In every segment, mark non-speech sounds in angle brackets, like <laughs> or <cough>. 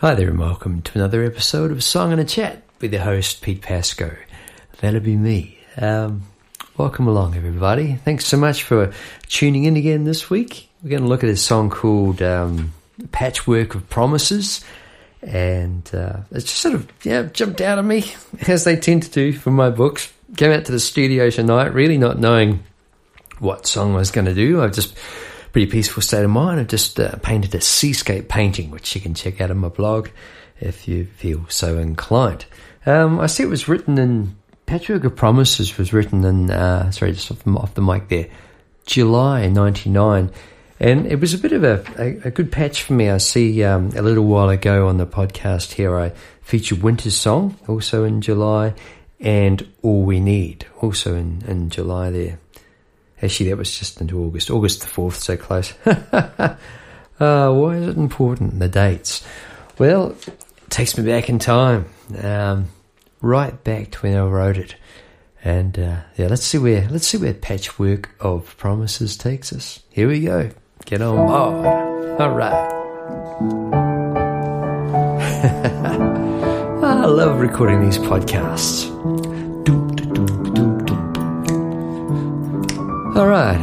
Hi there, and welcome to another episode of Song and a Chat with your host, Pete Pasco. That'll be me. Um, welcome along, everybody. Thanks so much for tuning in again this week. We're going to look at a song called um, Patchwork of Promises. And uh, it just sort of yeah jumped out of me, <laughs> as they tend to do from my books. Came out to the studio tonight, really not knowing what song I was going to do. I've just pretty peaceful state of mind. I've just uh, painted a seascape painting, which you can check out on my blog if you feel so inclined. Um, I see it was written in Patchwork of Promises was written in uh, sorry, just off the, off the mic there, July '99, and it was a bit of a, a, a good patch for me. I see um, a little while ago on the podcast here, I featured Winter's Song also in July, and All We Need also in, in July there. Actually, that was just into August. August the 4th, so close. <laughs> uh, why is it important, the dates? Well, it takes me back in time, um, right back to when I wrote it. And uh, yeah, let's see where let's see where Patchwork of Promises takes us. Here we go. Get on board. <laughs> All right. <laughs> I love recording these podcasts. All right.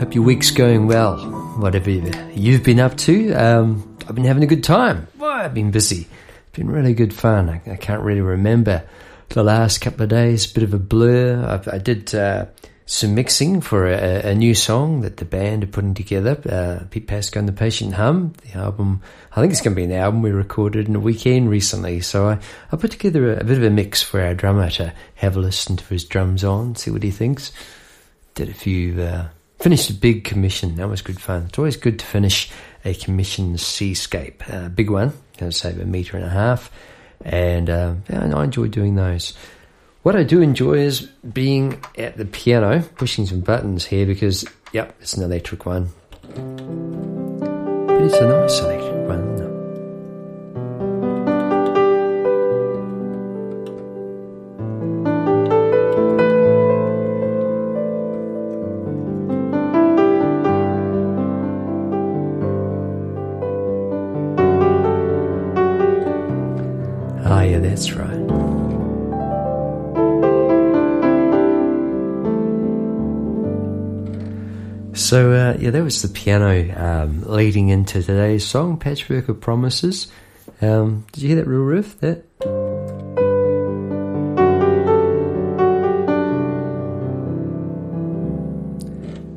Hope your week's going well. Whatever you've been up to, um, I've been having a good time. Well, I've been busy. It's been really good fun. I, I, can't really remember the last couple of days. Bit of a blur. I, I did uh, some mixing for a, a, new song that the band are putting together. Uh, Pete Pasco and the Patient Hum. The album. I think it's going to be an album we recorded in a weekend recently. So I, I put together a, a bit of a mix for our drummer to have a listen to his drums on, see what he thinks did a few, uh, finished a big commission. That was good fun. It's always good to finish a commission seascape, a uh, big one, going to save a metre and a half. And uh, yeah, I enjoy doing those. What I do enjoy is being at the piano, pushing some buttons here because, yep, it's an electric one. But it's a nice electric one. Yeah, that was the piano um, leading into today's song, Patchwork of Promises. Um, did you hear that real riff? That.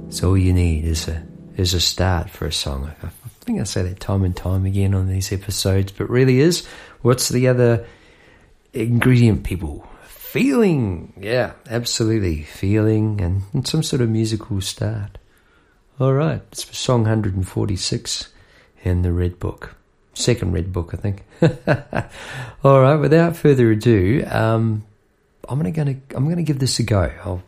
So all you need is a is a start for a song. I think I say that time and time again on these episodes, but really is. What's the other ingredient people. Feeling, yeah, absolutely. Feeling and, and some sort of musical start. All right, it's for song 146 in the Red Book. Second Red Book, I think. <laughs> All right, without further ado, um, I'm gonna I'm gonna give this a go. I'll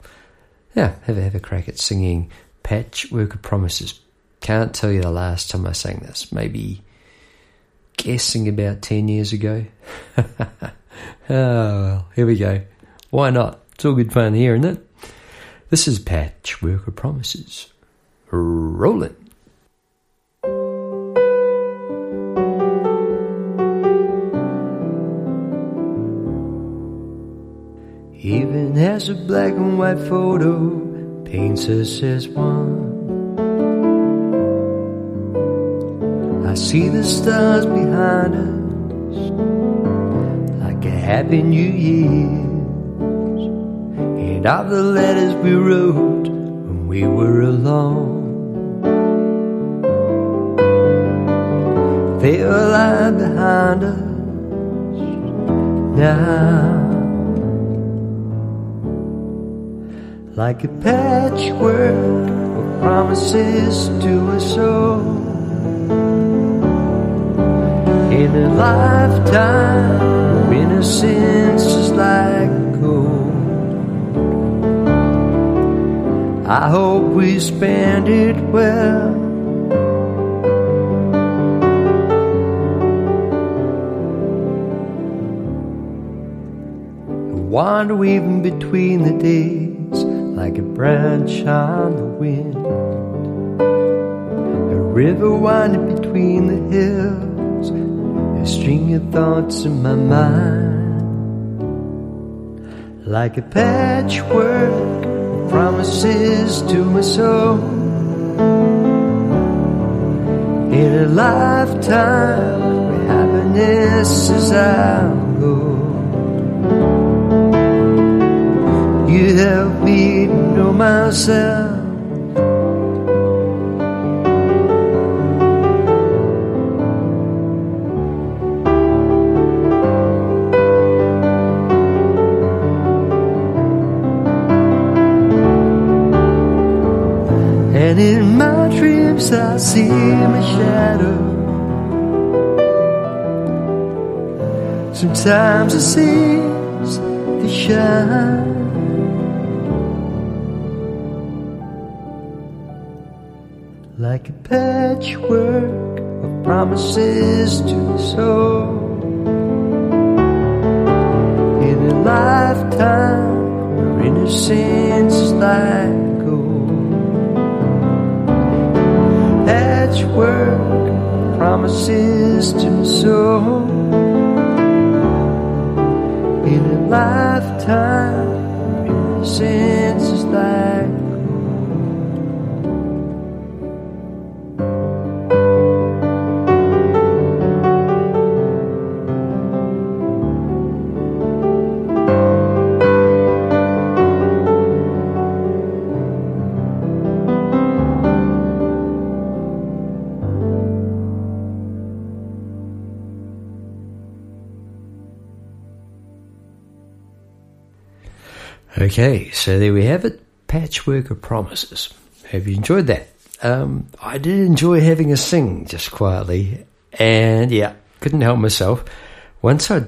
yeah have a, have a crack at singing Patchwork of Promises. Can't tell you the last time I sang this. Maybe guessing about ten years ago. <laughs> Oh, well, here we go. Why not? It's all good fun here, isn't it? This is Patchwork of Promises. Rolling. Even as a black and white photo paints us as one. I see the stars behind us like a Happy New year. and all the letters we wrote when we were alone. Are lying behind us now. Like a patchwork of promises to us all in a lifetime of innocence just like gold. I hope we spend it well. Wander weaving between the days like a branch on the wind. A river winding between the hills a string of thoughts in my mind, like a patchwork of promises to my soul. In a lifetime where happiness is our goal. You help me know myself. And in my dreams I see my shadow. Sometimes it seems to shine. Patchwork of promises to soul. In a lifetime where innocence is like gold. Patchwork promises to soul. In a lifetime where innocence is like Okay, so there we have it. Patchwork of Promises. Have you enjoyed that? Um, I did enjoy having a sing just quietly, and yeah, couldn't help myself. Once I,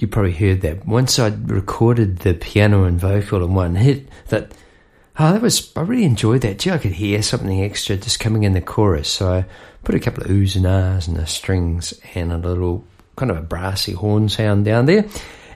you probably heard that. Once I recorded the piano and vocal in one hit, that oh, that was I really enjoyed that. Gee, I could hear something extra just coming in the chorus, so I put a couple of oohs and ahs and the strings and a little kind of a brassy horn sound down there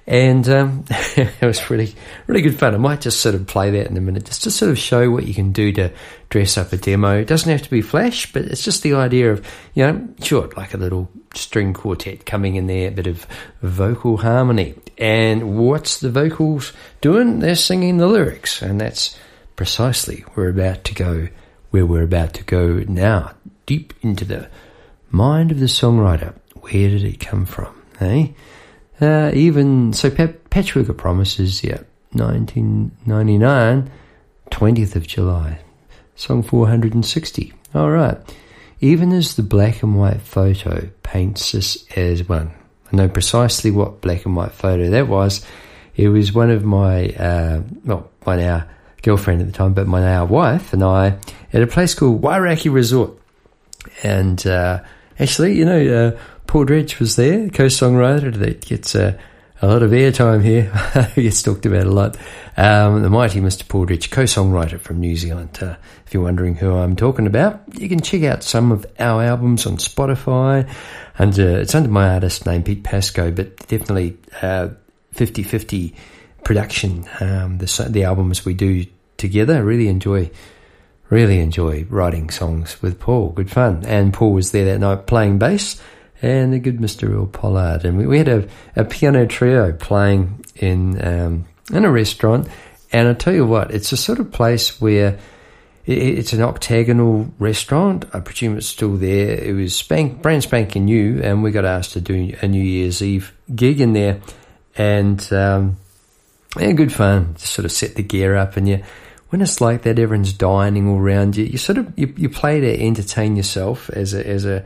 and um, <laughs> it was really really good fun. I might just sort of play that in a minute, just to sort of show what you can do to dress up a demo. It doesn't have to be flash, but it's just the idea of you know, sure, like a little string quartet coming in there, a bit of vocal harmony. And what's the vocals doing? They're singing the lyrics, and that's precisely where we're about to go. Where we're about to go now, deep into the mind of the songwriter. Where did it come from? Hey. Uh, even so, Patchwork of Promises, yeah, 1999, 20th of July, song 460. All right. Even as the black and white photo paints us as one. I know precisely what black and white photo that was. It was one of my, uh, well, my now girlfriend at the time, but my now wife and I at a place called Wairakei Resort. And uh, actually, you know, uh, Paul Dredge was there, co-songwriter that gets a, a lot of airtime here. <laughs> he gets talked about a lot. Um, the mighty Mr. Paul Dredge, co-songwriter from New Zealand. Uh, if you're wondering who I'm talking about, you can check out some of our albums on Spotify. And uh, it's under my artist name, Pete Pasco, but definitely uh, 50-50 production. Um, the, the albums we do together. I really enjoy really enjoy writing songs with Paul. Good fun. And Paul was there that night playing bass and the good Mr. Earl Pollard. And we, we had a, a piano trio playing in um, in a restaurant. And I tell you what, it's a sort of place where it, it's an octagonal restaurant. I presume it's still there. It was spank, brand spanking new, and we got asked to do a New Year's Eve gig in there. And um, yeah, good fun. Just sort of set the gear up, and you when it's like that, everyone's dining all around you. You sort of you, you play to entertain yourself as a as a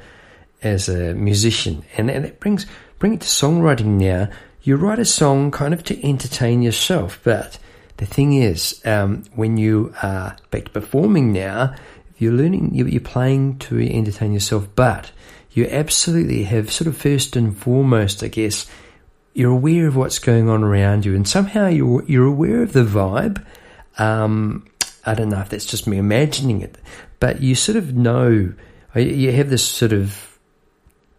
as a musician, and, and it brings bring it to songwriting now. You write a song kind of to entertain yourself, but the thing is, um, when you are back to performing now, you're learning, you're playing to entertain yourself, but you absolutely have sort of first and foremost, I guess, you're aware of what's going on around you, and somehow you're you're aware of the vibe. Um, I don't know if that's just me imagining it, but you sort of know you have this sort of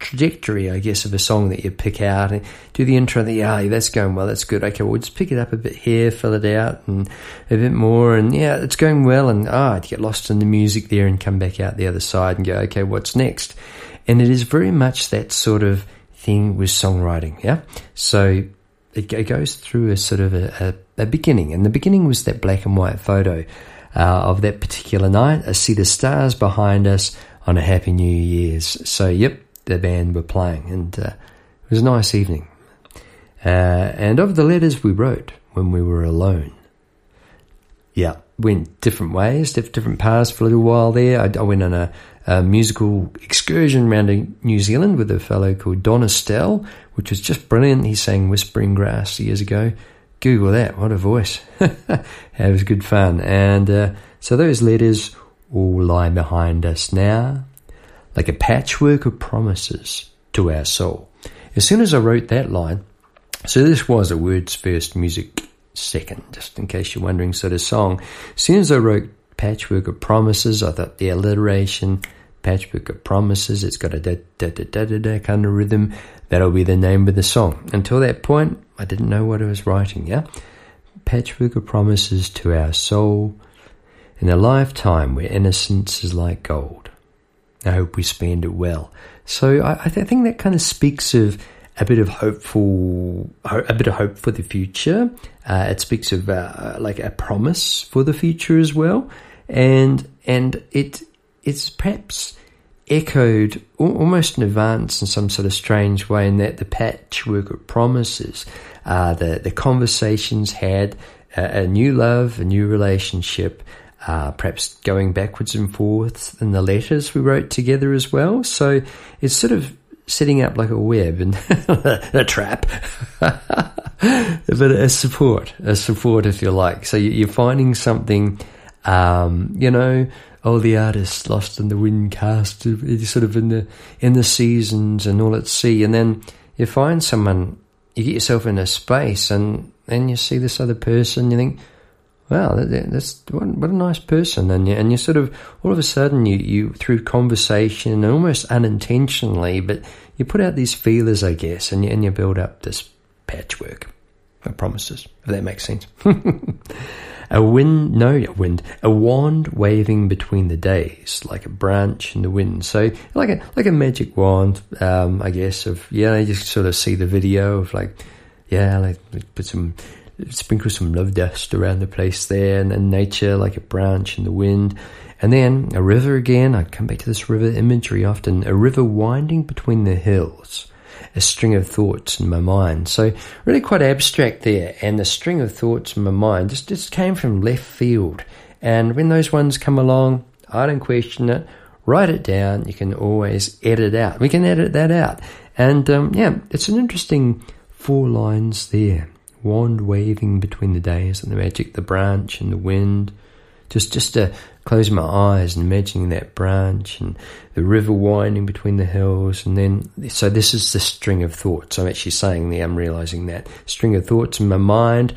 trajectory, I guess, of a song that you pick out and do the intro. And yeah, that's going well. That's good. Okay, we'll just pick it up a bit here, fill it out, and a bit more. And yeah, it's going well. And ah, oh, get lost in the music there and come back out the other side and go, okay, what's next? And it is very much that sort of thing with songwriting. Yeah, so it, it goes through a sort of a, a, a, beginning, and the beginning was that black and white photo uh, of that particular night. I see the stars behind us on a Happy New Year's. So, yep, the band were playing, and uh, it was a nice evening. Uh, and of the letters we wrote when we were alone, yeah, went different ways, different paths for a little while there. I, I went on a, a, musical excursion around New Zealand with a fellow called Don Estelle, which was just brilliant. He sang Whispering Grass years ago. Google that. What a voice. <laughs> it was good fun. And uh, so those letters all lie behind us now, like a patchwork of promises to our soul. As soon as I wrote that line, so this was a words first, music second, just in case you're wondering, sort of song. As soon as I wrote patchwork of promises, I thought the alliteration, patchwork of promises, it's got a da da da da da, da kind of rhythm. That'll be the name of the song. Until that point, I didn't know what I was writing, yeah? Patchwork of promises to our soul in a lifetime where innocence is like gold. I hope we spend it well. So I, I, th- I think that kind of speaks of a bit of hopeful, a bit of hope for the future. Uh, it speaks of uh, like a promise for the future as well, and and it it's perhaps echoed almost in advance in some sort of strange way in that the patchwork of promises, uh, the, the conversations had, a, a new love, a new relationship, uh, perhaps going backwards and forwards in the letters we wrote together as well. So it's sort of setting up like a web and <laughs> a trap, <laughs> but a support, a support if you like. So you're finding something, um, you know, oh, the artist lost in the wind cast, sort of in the in the seasons and all at sea, and then you find someone, you get yourself in a space, and then you see this other person, you think, wow, that's what, a nice person, and you, and you sort of all of a sudden you you through conversation, almost unintentionally, but you put out these feelers, I guess, and you, and you build up this patchwork of promises. If that makes sense. <laughs> A wind, no, a wind, a wand waving between the days, like a branch in the wind. So, like a like a magic wand, um, I guess. Of yeah, you just sort of see the video of like, yeah, like put some sprinkle some love dust around the place there, and, and nature like a branch in the wind. And then a river again. I come back to this river imagery often. A river winding between the hills a string of thoughts in my mind. So really quite abstract there. And the string of thoughts in my mind just, just came from left field. And when those ones come along, I don't question it. Write it down. You can always edit out. We can edit that out. And um, yeah, it's an interesting four lines there. Wand waving between the days and the magic, the branch and the wind. Just, just to close my eyes and imagining that branch and the river winding between the hills. And then, so this is the string of thoughts. I'm actually saying there, I'm realizing that string of thoughts in my mind.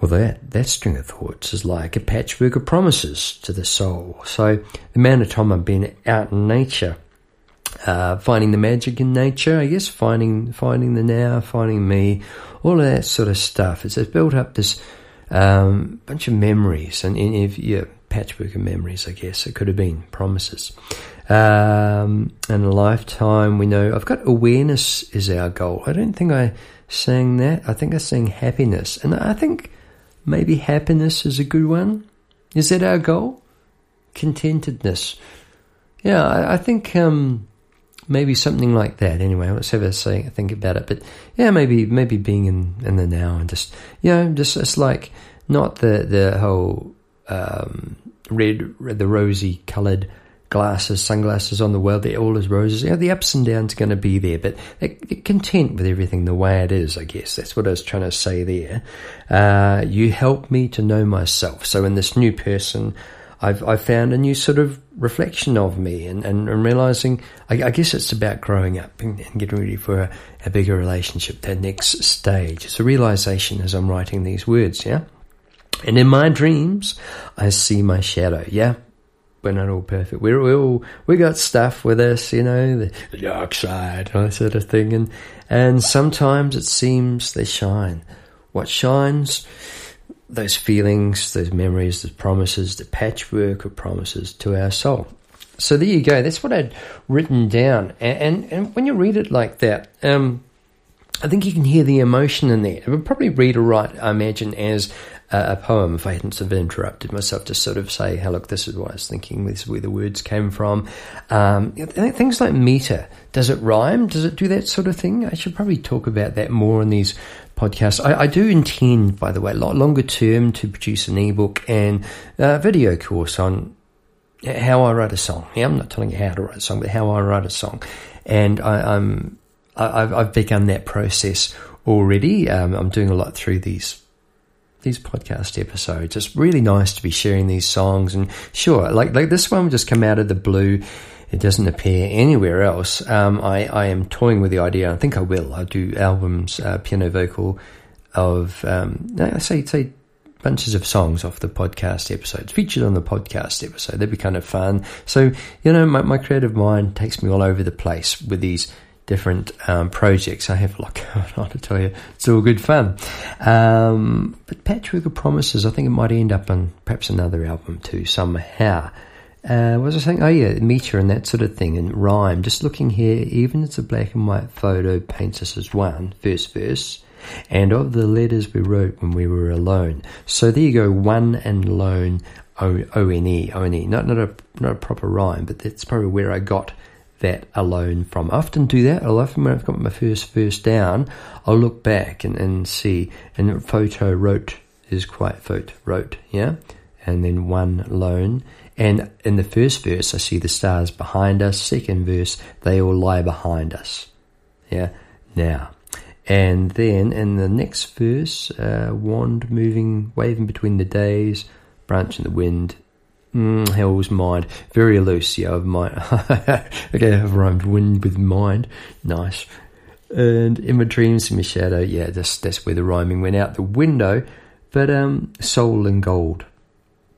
Well, that, that string of thoughts is like a patchwork of promises to the soul. So the amount of time I've been out in nature, uh, finding the magic in nature, I guess, finding, finding the now, finding me, all of that sort of stuff. It's, it's built up this, um, bunch of memories and, and if you, patchwork of memories, I guess. It could have been promises. Um, and a lifetime, we know I've got awareness is our goal. I don't think I sang that. I think I sang happiness. And I think maybe happiness is a good one. Is that our goal? Contentedness. Yeah, I, I think um, maybe something like that. Anyway, let's have a think about it. But yeah, maybe maybe being in, in the now and just you know, just it's like not the the whole um, red, red, the rosy coloured glasses, sunglasses on the world. They're all as roses. Know, the ups and downs are going to be there, but they're, content with everything the way it is. I guess that's what I was trying to say there. Uh, you help me to know myself. So in this new person, I've I've found a new sort of reflection of me, and and, and realizing. I, I, guess it's about growing up and, and getting ready for a, a bigger relationship, that next stage. It's a realization as I'm writing these words. Yeah. And in my dreams, I see my shadow. Yeah, we're not all perfect. We're, we all we got stuff with us, you know, the, the dark side, that sort of thing. And and sometimes it seems they shine. What shines? Those feelings, those memories, those promises, the patchwork of promises to our soul. so there you go. That's what I'd written down. And, and, and when you read it like that, um, I think you can hear the emotion in there. It would probably read or write, I imagine, as a, poem if I hadn't sort of interrupted myself to sort of say, hey, look, this is what I was thinking, this is where the words came from. Um, things like meter. Does it rhyme? Does it do that sort of thing? I should probably talk about that more in these podcasts. I, I do intend, by the way, a lot longer term to produce an ebook and a video course on how I write a song. Yeah, I'm not telling you how to write a song, but how I write a song. And I, I'm I've, I've begun that process already. Um, I'm doing a lot through these these podcast episodes. It's really nice to be sharing these songs. And sure, like like this one just come out of the blue. It doesn't appear anywhere else. Um, I, I am toying with the idea. I think I will. I'll do albums, uh, piano vocal of um, I say say bunches of songs off the podcast episodes featured on the podcast episode. That'd be kind of fun. So you know, my, my creative mind takes me all over the place with these different um, projects. I have a lot <laughs> going on to tell you. It's all good fun. Um, but Patchwork of Promises, I think it might end up on perhaps another album too, somehow. Uh, what was I saying? Oh yeah, meter and that sort of thing, and rhyme. Just looking here, even it's a black and white photo paints us as one, first verse, and of the letters we wrote when we were alone. So there you go, one and lone, O O N E, O N E. Not not a not a proper rhyme, but that's probably where I got that alone from. I often do that. I often when I've got my first verse down, I'll look back and, and see. And photo wrote is quite photo wrote, yeah? And then one lone. And in the first verse, I see the stars behind us. Second verse, they all lie behind us. Yeah? Now. And then in the next verse, uh, wand moving, waving between the days, branch in the wind, Mm, hell's mind. Very loose, yeah, of mind. <laughs> okay, I've rhymed wind with mind. Nice. And in my dreams, in my shadow, yeah, that's, that's where the rhyming went out the window. But um, soul and gold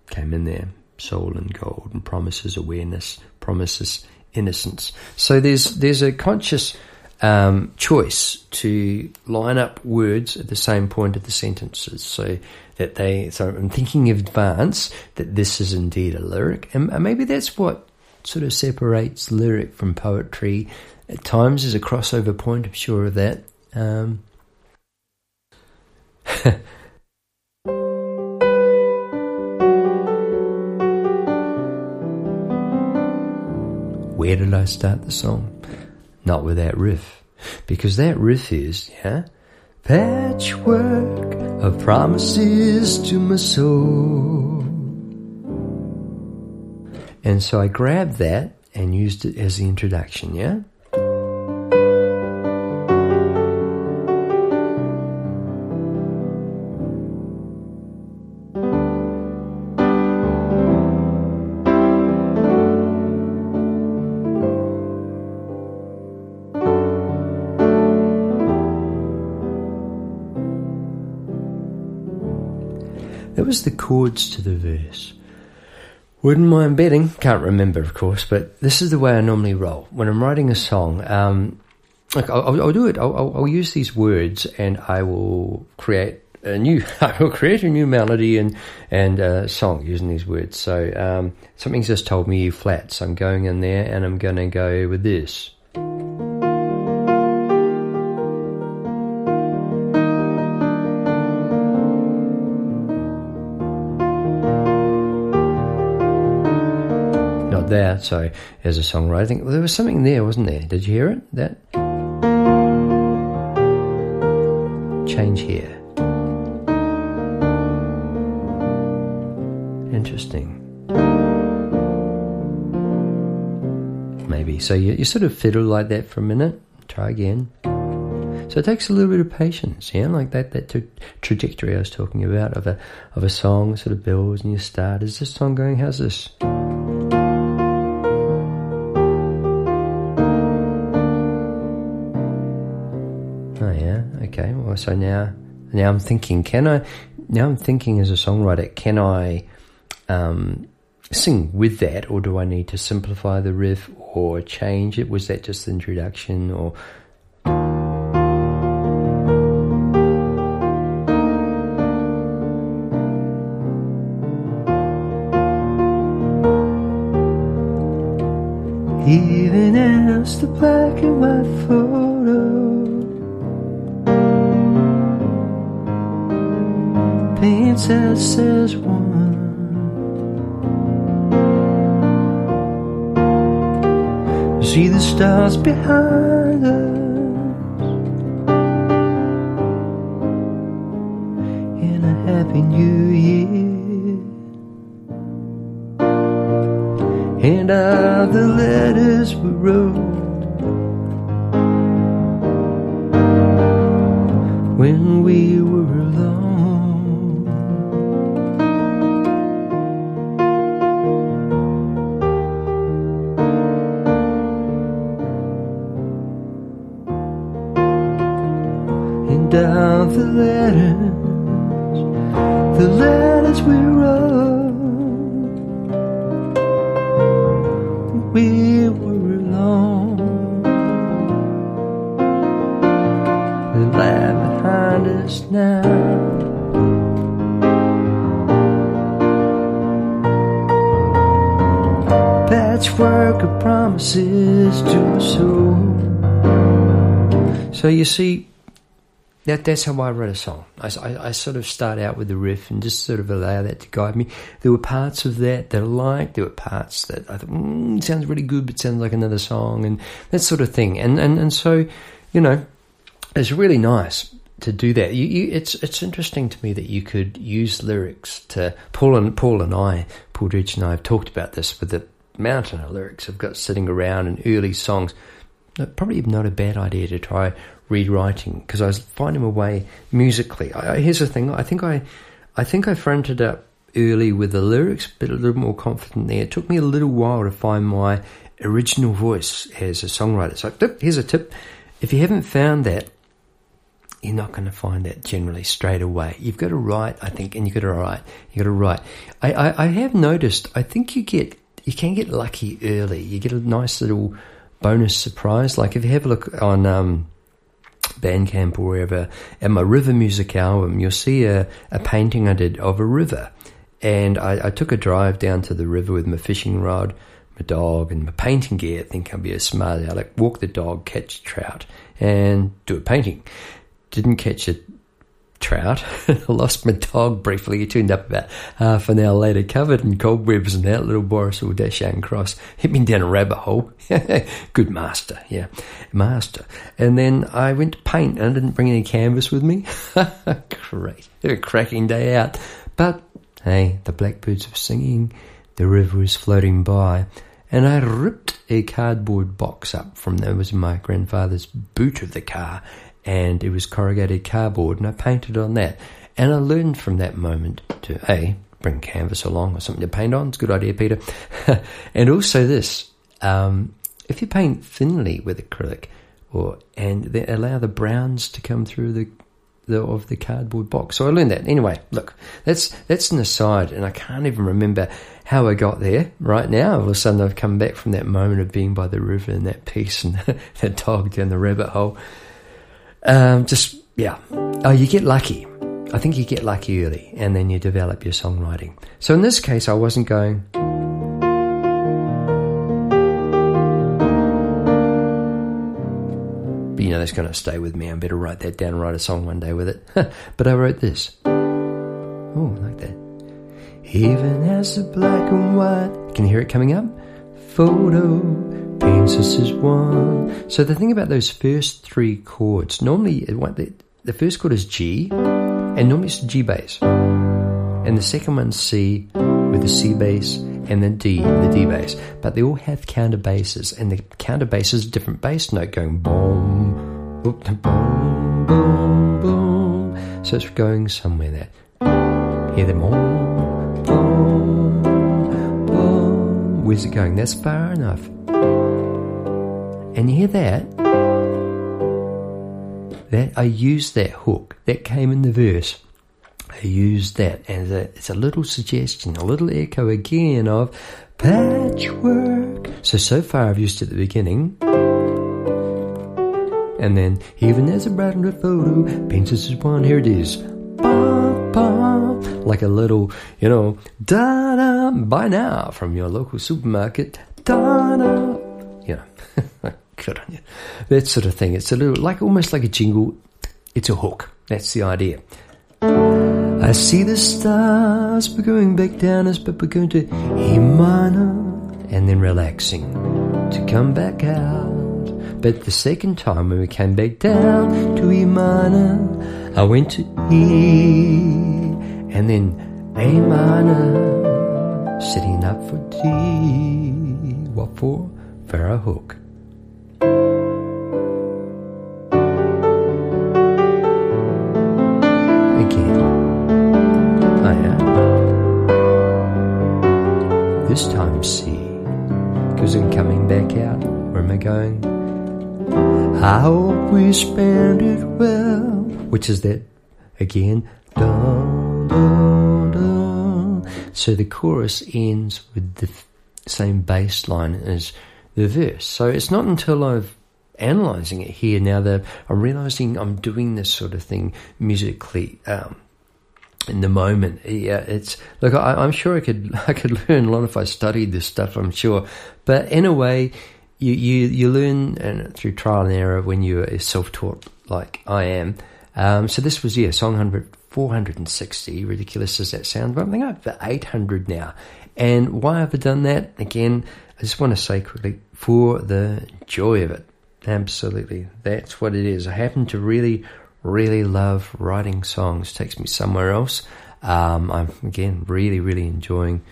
came in there. Soul and gold and promises awareness, promises innocence. So there's there's a conscious um, choice to line up words at the same point of the sentences. So that they, so I'm thinking in advance that this is indeed a lyric. And maybe that's what sort of separates lyric from poetry. At times is a crossover point, I'm sure of that. Um, <laughs> Where did I start the song? Not with that riff. Because that riff is, yeah, patchwork of promises to my soul. And so I grabbed that and used it as the introduction, yeah? Was the chords to the verse? Wouldn't mind betting. Can't remember, of course, but this is the way I normally roll when I'm writing a song. Um, like I'll, I'll, do it. I'll, I'll, use these words, and I will create a new. <laughs> I will create a new melody and and song using these words. So um, something's just told me E flat. So I'm going in there, and I'm going to go with this. There. So as a songwriter, I think well, there was something there, wasn't there? Did you hear it? That change here. Interesting. Maybe. So you, you sort of fiddle like that for a minute. Try again. So it takes a little bit of patience, yeah, like that that tra- trajectory I was talking about of a of a song sort of builds and you start. Is this song going? How's this? Okay, well, so now, now I'm thinking, can I, now I'm thinking as a songwriter, can I um, sing with that, or do I need to simplify the riff or change it? Was that just the introduction, or just the black and white Paints us as one. See the stars behind us. In a happy new year. and all the letters we wrote when we were alone. See, that that's how I wrote a song. I, I, I, sort of start out with the riff and just sort of allow that to guide me. There were parts of that that I liked. There were parts that I thought mm, sounds really good, but sounds like another song, and that sort of thing. And and and so, you know, it's really nice to do that. You, you, it's it's interesting to me that you could use lyrics to Paul and Paul and I, Paul Dredge and I have talked about this with the mountain of lyrics I've got sitting around in early songs. Probably not a bad idea to try rewriting because I was finding my way musically. I, here's the thing: I think I, I think I fronted up early with the lyrics, but a little more confident there. It took me a little while to find my original voice as a songwriter. So here's a tip: if you haven't found that, you're not going to find that generally straight away. You've got to write, I think, and you've got to write. You've got to write. I, I, I have noticed. I think you get you can get lucky early. You get a nice little bonus surprise. Like if you have a look on um, Bandcamp or wherever, at my River Music album, you'll see a, a painting I did of a river. And I, I, took a drive down to the river with my fishing rod, my dog, and my painting gear. I think I'd be a smart like Walk the dog, catch trout, and do a painting. Didn't catch a trout. <laughs> I lost my dog briefly. He turned up about half an hour later, covered in cobwebs and that little Boris or Dachshund cross. Hit me down a rabbit hole. <laughs> Good master, yeah, master. And then I went to paint and I didn't bring any canvas with me. <laughs> Great. a cracking day out. But hey, the blackbirds were singing, the river was floating by, and I ripped a cardboard box up from there was my grandfather's boot of the car and it was corrugated cardboard, and I painted on that. And I learned from that moment to A, bring canvas along or something to paint on. It's a good idea, Peter. <laughs> and also this, um, if you paint thinly with acrylic, or and allow the browns to come through the, the of the cardboard box. So I learned that. Anyway, look, that's that's an aside, and I can't even remember how I got there right now. All of a sudden, I've come back from that moment of being by the river and that peace and <laughs> that dog down the rabbit hole. Um, just, yeah. Oh, you get lucky. I think you get lucky early and then you develop your songwriting. So in this case, I wasn't going. But you know, that's going to stay with me. I better write that down and write a song one day with it. <laughs> but I wrote this. Oh, like that. Even as the black and white. Can you hear it coming up? Photo Pencils is one. So the thing about those first three chords, normally the, the first chord is G, and normally it's G bass, and the second one's C with the C bass, and then D, the D bass. But they all have counter basses, and the counter bass is a different bass note going boom, boom, boom, boom, boom. So it's going somewhere there. Hear them all. Boom, boom. Where's it going? That's far enough. And you hear that? That I used that hook that came in the verse. I used that, and it's a little suggestion, a little echo again of patchwork. So so far I've used it at the beginning, and then even as a bright red photo paints us as one. Here it is, ba, ba, like a little, you know, da da. Buy now from your local supermarket, da da. You know. Good on you. That sort of thing. It's a little like almost like a jingle. It's a hook. That's the idea. I see the stars, we're going back down as but we're going to E minor and then relaxing to come back out. But the second time when we came back down to E minor, I went to E and then A minor, setting up for D. What for? For a hook. This time C. Because I'm coming back out. Where am I going? I hope we spend it well. Which is that again? Dun, dun, dun. So the chorus ends with the same bass line as the verse. So it's not until I've analyzing it here now that I'm realizing I'm doing this sort of thing musically. Um, in the moment, yeah, it's look. I, I'm sure I could <laughs> I could learn a lot if I studied this stuff. I'm sure, but in a way, you you you learn and through trial and error when you're self-taught like I am. Um, so this was yeah, song 100, 460. Ridiculous as that sounds, but I'm thinking over 800 now. And why have I done that? Again, I just want to say quickly for the joy of it. Absolutely, that's what it is. I happen to really, really love writing songs. Takes me somewhere else. Um, I'm again really, really enjoying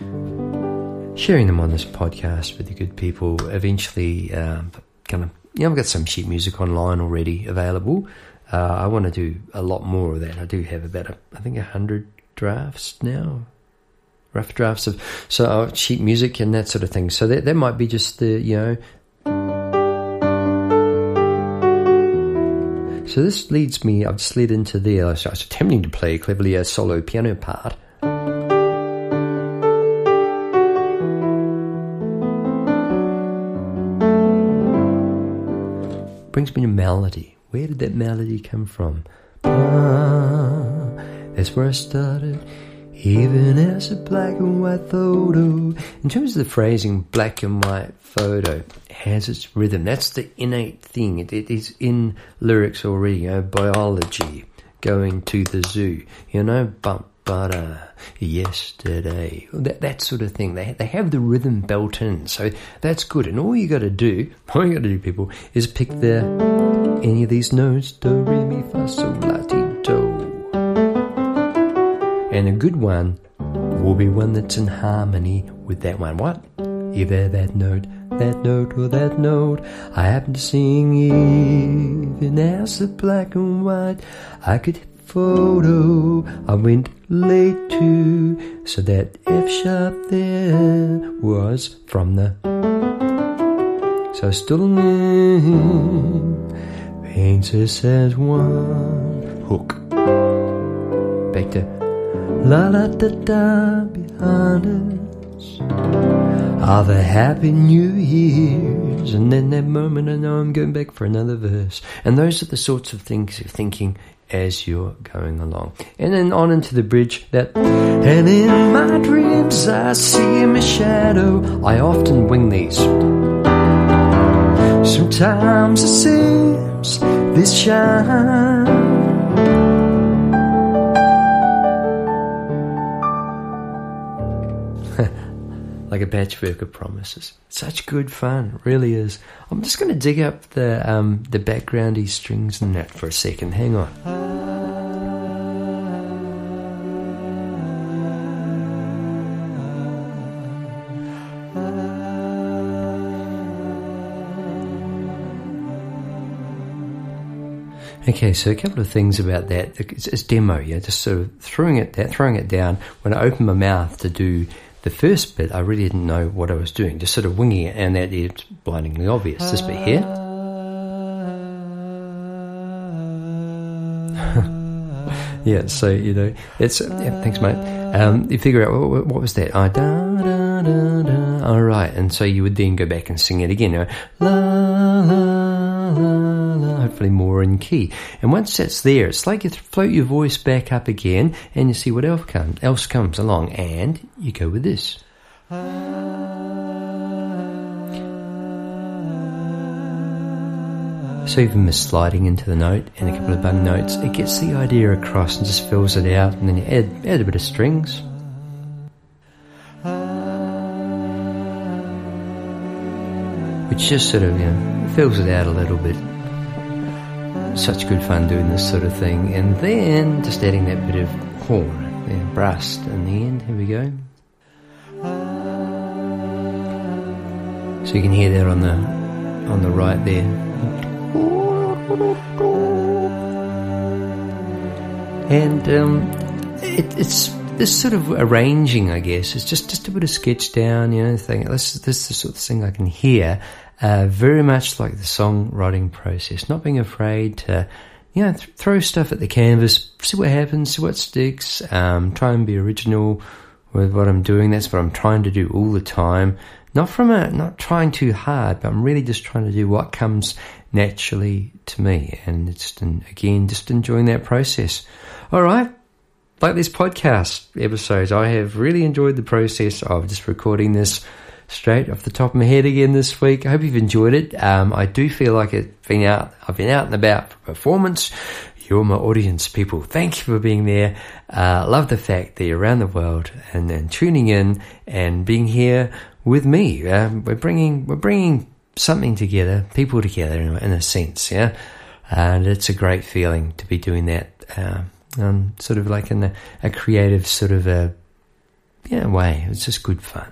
sharing them on this podcast with the good people. Eventually, um, kind of, yeah, I've got some sheet music online already available. Uh, I want to do a lot more of that. I do have about, a, I think, a hundred drafts now, rough drafts of so uh, sheet music and that sort of thing. So that that might be just the you know. So this leads me. I've led into there. I was attempting to play cleverly a solo piano part. Brings me to melody. Where did that melody come from? Ah, that's where I started. Even as a black and white photo. In terms of the phrasing, black and white photo has its rhythm. That's the innate thing. It, it is in lyrics already. You know, biology, going to the zoo. You know, bump butter yesterday. That that sort of thing. They they have the rhythm built in, so that's good. And all you got to do, <laughs> all you got to do, people, is pick the any of these notes: do, re, mi, fa, sol, la. And a good one will be one that's in harmony with that one. What? Either that note, that note, or that note. I happen to sing even as the black and white. I could photo I went late to, so that F sharp there was from the. So still paints us as one hook. Back to la la da da behind us. Are the happy new years? And then that moment I know I'm going back for another verse. And those are the sorts of things you're thinking as you're going along. And then on into the bridge that and in my dreams I see my shadow. I often wing these. Sometimes it seems this shine like a patchwork of promises. Such good fun, really is. I'm just going to dig up the um, the backgroundy strings and that for a second. Hang on. Okay, so a couple of things about that. It's, it's demo, yeah, just sort of throwing it, that, throwing it down. When I open my mouth to do the first bit, I really didn't know what I was doing, just sort of winging it, and that is blindingly obvious. This bit here. <laughs> yeah, so you know, it's yeah, thanks, mate. Um, you figure out what, what was that? Oh, da, da, da, da. All right, and so you would then go back and sing it again. You know, la, la, la, hopefully more in key. And once that's there, it's like you float your voice back up again, and you see what else comes, else comes along, and you go with this. So even with sliding into the note and a couple of bung notes, it gets the idea across and just fills it out, and then you add add a bit of strings. Which just sort of, you know, fills it out a little bit. Such good fun doing this sort of thing. And then just adding that bit of horn, yeah, brass in the end. Here we go. So you can hear that on the on the right there. And um, it, it's this sort of arranging, I guess. It's just just a bit of sketch down, you know, thing. This, this is the sort of thing I can hear, uh, very much like the songwriting process. Not being afraid to, you know, th- throw stuff at the canvas, see what happens, see what sticks. Um, try and be original with what I'm doing. That's what I'm trying to do all the time. Not from a, not trying too hard, but I'm really just trying to do what comes naturally to me. And it's, again, just enjoying that process. All right. Like these podcast episodes, I have really enjoyed the process of just recording this straight off the top of my head again this week. I hope you've enjoyed it. Um, I do feel like it's been out, I've been out and about for performance. You're my audience, people. Thank you for being there. Uh, love the fact that you're around the world and, and tuning in and being here with me. Um, we're bringing we're bringing something together, people together in, in a sense, yeah. And it's a great feeling to be doing that, uh, um, sort of like in a, a creative sort of a yeah way. It's just good fun.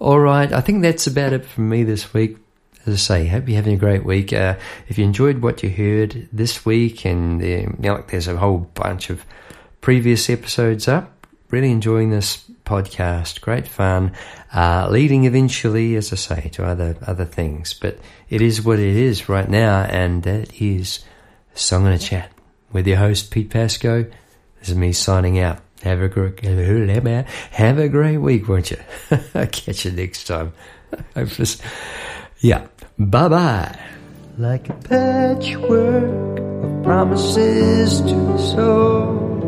All right, I think that's about it from me this week. As I say, hope you're having a great week. Uh, if you enjoyed what you heard this week, and uh, you know, like there's a whole bunch of previous episodes up, really enjoying this podcast. Great fun, uh, leading eventually, as I say, to other other things. But it is what it is right now, and that is Song and a Chat with your host Pete Pasco. This is me signing out. Have a great have a great week, won't you? <laughs> Catch you next time. <laughs> yeah. Bye bye. Like a patchwork of promises to sow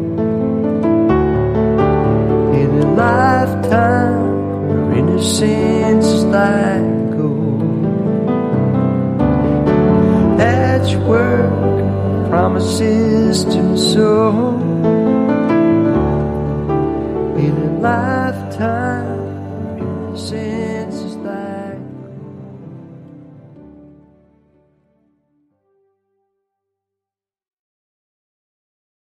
in a lifetime where innocence is like gold. Patchwork promises to sow in a lifetime innocent.